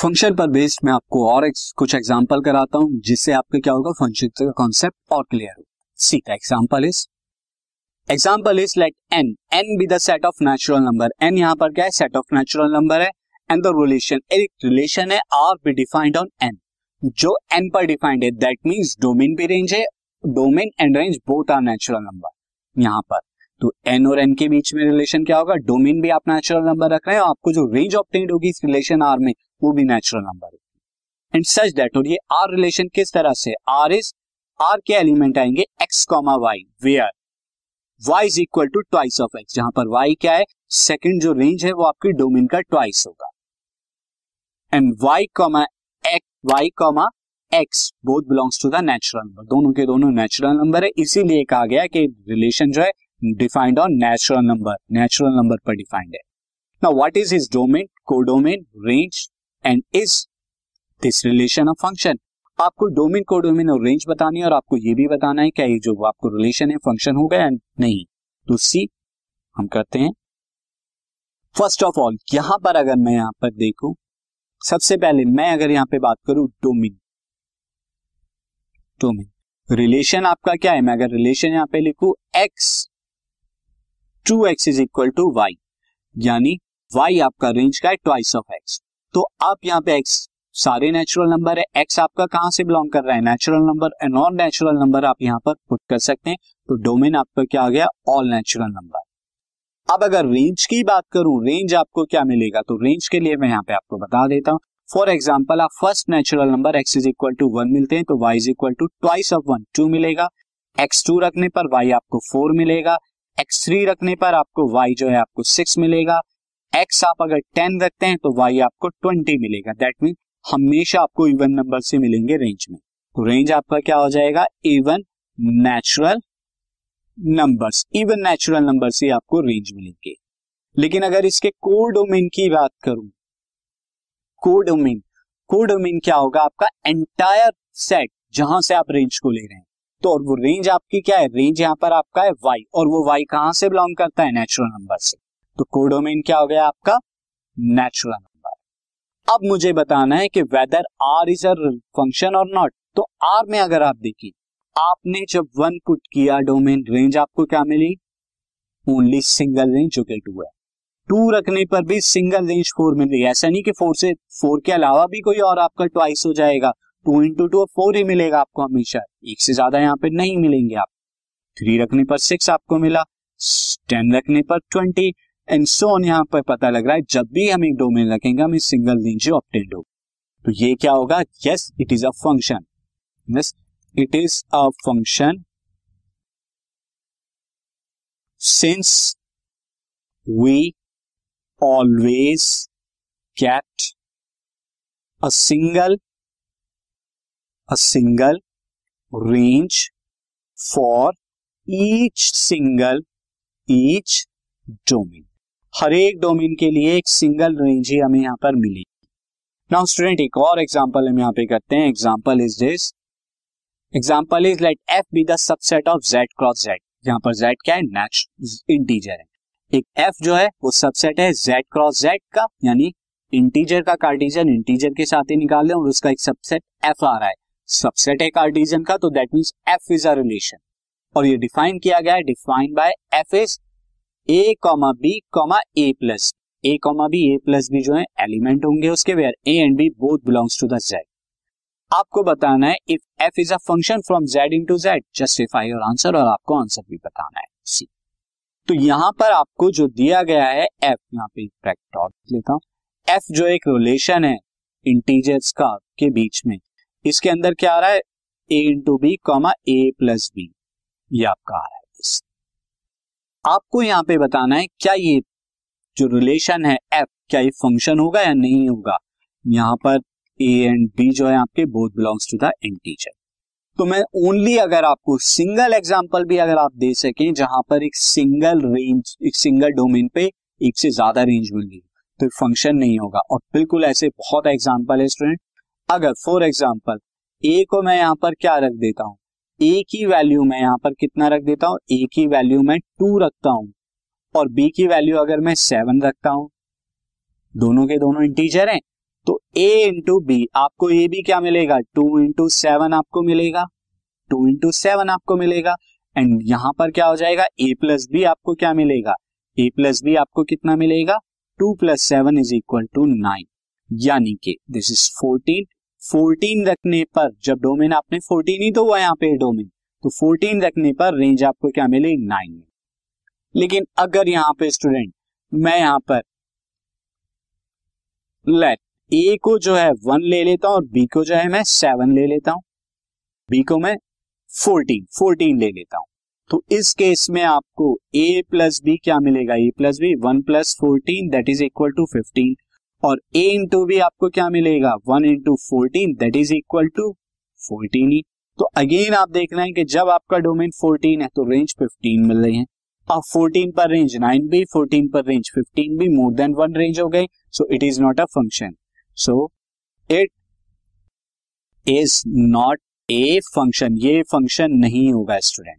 Function पर based मैं आपको और एक, कुछ एग्जांपल कराता हूँ जिससे आपको क्या होगा फ़ंक्शन का कॉन्सेप्ट और क्लियर हो। See the example is example is let N N be the set of natural number N यहाँ पर क्या है? सेट ऑफ़ नेचुरल नंबर है एंड द रिलेशन एक रिलेशन है R be defined on N जो एन पर डिफाइंड है दैट मीन्स डोमेन भी रेंज है domain and range both are natural number यहाँ पर। तो एन और एन के बीच में रिलेशन क्या होगा? डोमेन भी आप नेचुरल नंबर रख रहे हैं आपको जो रेंज ऑप्टेंड होगी इस रिलेशन आर में वो भी natural number and such that और ये आर रिलेशन किस तरह से? आर इज़ आर के एलिमेंट आएँगे x comma y where y is equal to twice of x जहाँ पर वाई क्या है? सेकेंड जो रेंज है वो आपकी डोमेन का ट्वाइस होगा। And y comma x y comma x both belongs to the natural number दोनों के दोनों नेचुरल नंबर है। इसीलिए कहा गया कि रिलेशन जो है defined on natural number natural number पर डिफाइंड है। Now what is his domain codomain range and is this relation of function आपको डोमेन कोडोमेन और रेंज बतानी है और आपको ये भी बताना है क्या ये जो आपको रिलेशन है फ़ंक्शन होगा या नहीं। तो सी हम करते हैं। फ़र्स्ट ऑफ़ ऑल यहाँ पर अगर मैं यहाँ पर देखूँ, सबसे पहले मैं अगर यहाँ पे बात करूँ डोमेन डोमेन रिलेशन आपका क्या है? मैं अगर रिलेशन यहाँ पे लिखूं x two x is equal to y यानी वाई आपका रेंज का है ट्वाइस ऑफ़ एक्स तो आप यहाँ पे एक्स सारे नेचुरल नंबर है। एक्स आपका कहाँ से बिलोंग कर रहा है? Natural number and non natural number आप यहाँ पर पुट कर सकते हैं। तो डोमेन आपका क्या आ गया? ऑल नेचुरल नंबर अब अगर रेंज की बात करूँ रेंज आपको क्या मिलेगा? तो रेंज के लिए मैं यहाँ पे आपको बता देता हूँ। फॉर एग्ज़ाम्पल आप first natural number x is equal to one मिलते हैं तो y is equal to twice of one two मिलेगा। एक्स टू रखने पर वाई आपको फोर मिलेगा। एक्स थ्री रखने पर आपको वाई जो है, आपको सिक्स मिलेगा। एक्स आप अगर टेन रखते हैं तो वाई आपको ट्वेंटी मिलेगा। दैट मीन हमेशा आपको इवन नंबर से मिलेंगे रेंज में। तो रेंज आपका क्या हो जाएगा? Even natural numbers even natural number से आपको रेंज मिलेंगे। लेकिन अगर इसके कोडोमेन की बात करूँ कोडोमेन कोडोमेन क्या होगा? आपका एंटायर सेट जहाँ से आप रेंज को ले रहे हैं। तो और वो रेंज आपकी क्या है? रेंज यहाँ पर आपका है वाई और वो वाई कहाँ से बिलोंग करता है? नेचुरल नंबर से। तो कोडोमेन क्या हो गया आपका? नेचुरल नंबर अब मुझे बताना है कि whether R is a function और नॉट तो आर में अगर आप देखिए, आपने जब वन पुट किया डोमेन रेंज आपको क्या मिली? ओनली सिंगल रेंज जो कि टू है टू रखने पर भी सिंगल रेंज फोर मिल। रही है ऐसा नहीं कि फोर से फोर के अलावा भी कोई और आपका ट्वाइस हो जाएगा। टू इंटू टू फोर ही मिलेगा आपको हमेशा। एक से ज़्यादा यहाँ पे नहीं मिलेंगे आप। थ्री रखने पर सिक्स आपको मिला। टेन रखने पर ट्वेंटी एंड सो ऑन यहाँ पर पता लग रहा है, जब भी हम एक डोमेन रखेंगे, हमें सिंगल रेंज ऑप्टेंड हो तो ये क्या होगा? Yes it is a function it is a function since we always kept a single a single range for each single each domain हर एक डोमेन के लिए एक सिंगल रेंज ही हमें यहाँ पर मिली। नाउ स्टूडेंट एक और एग्ज़ाम्पल हम यहाँ पे करते हैं। Example is this example is let F be the subset of Z cross Z यहाँ पर जेड क्या है? नेचुरल इंटीजर है। एक एफ़ जो है, वो सबसेट है जेड क्रॉस जेड का, यानी इंटीजर का कार्टिजन इंटीजर के साथ ही निकाल लें और उसका एक सबसेट एफ़ आ रहा है। सबसेट है कार्टिजन का तो that means F is a relation और ये डिफाइन किया गया है define by F is A comma B comma A plus A comma B A plus B जो है एलिमेंट होंगे उसके where A and B both belongs to the Z आपको बताना है if F is a function from Z into Z justify your answer और आपको answer भी बताना है. सी तो यहाँ पर आपको जो दिया गया है एफ़ यहाँ पे डॉट लेता हूँ. एफ़ जो एक रिलेशन है इंटीजर्स का, के बीच में, इसके अंदर क्या आ रहा है? A into B comma A plus B ये आपका आ रहा है. आपको यहाँ पे बताना है, क्या ये जो रिलेशन है एफ़ क्या ये फ़ंक्शन होगा या नहीं होगा? यहाँ पर ए एंड बी जो है आपके both belongs to the integer तो मैं ओनली अगर आपको सिंगल एग्जांपल भी अगर आप दे सकें, जहाँ पर एक सिंगल रेंज एक सिंगल डोमेन पे एक से ज़्यादा रेंज मिल रही तो फ़ंक्शन नहीं होगा। और बिल्कुल ऐसे बहुत एग्ज़ाम्पल है स्टूडेंट अगर फॉर एग्ज़ाम्पल ए को मैं यहाँ पर क्या रख देता हूँ? ए की वैल्यू मैं यहाँ पर कितना रख देता हूँ? ए की वैल्यू मैं टू रखता हूँ। और बी की वैल्यू अगर मैं सेवन रखता हूँ, दोनों के दोनों इंटीजर हैं तो ए इंटू बी आपको ए बी क्या मिलेगा? टू इंटू सेवन आपको मिलेगा। टू इंटू सेवन आपको मिलेगा। एंड यहाँ पर क्या हो जाएगा? ए प्लस बी आपको क्या मिलेगा? ए प्लस बी आपको कितना मिलेगा? Two plus seven is equal to nine यानी कि दिस इज़ फोर्टीन फोर्टीन रखने पर, जब डोमेन आपने फोर्टीन ही तो हुआ यहाँ पे डोमेन तो फोर्टीन रखने पर रेंज आपको क्या मिले? नाइन लेकिन अगर यहाँ पे स्टूडेंट मैं यहाँ पर लेट ए को जो है वन ले लेता हूँ और बी को जो है मैं सेवन ले लेता हूँ। बी को मैं फोर्टीन फोर्टीन ले लेता हूँ। तो इस केस में आपको ए प्लस बी क्या मिलेगा? A plus B one plus fourteen that is equal to fifteen और ए इंटू बी आपको क्या मिलेगा? One into fourteen that is equal to fourteen ही तो अगेन आप देख रहे हैं कि जब आपका डोमेन फोर्टीन है तो रेंज फिफ्टीन मिल रही है। अब फोर्टीन पर रेंज नाइन भी फोर्टीन पर रेंज फिफ्टीन भी मोर देन वन रेंज हो गई। So it is not a function so it is not a function ये फ़ंक्शन नहीं होगा student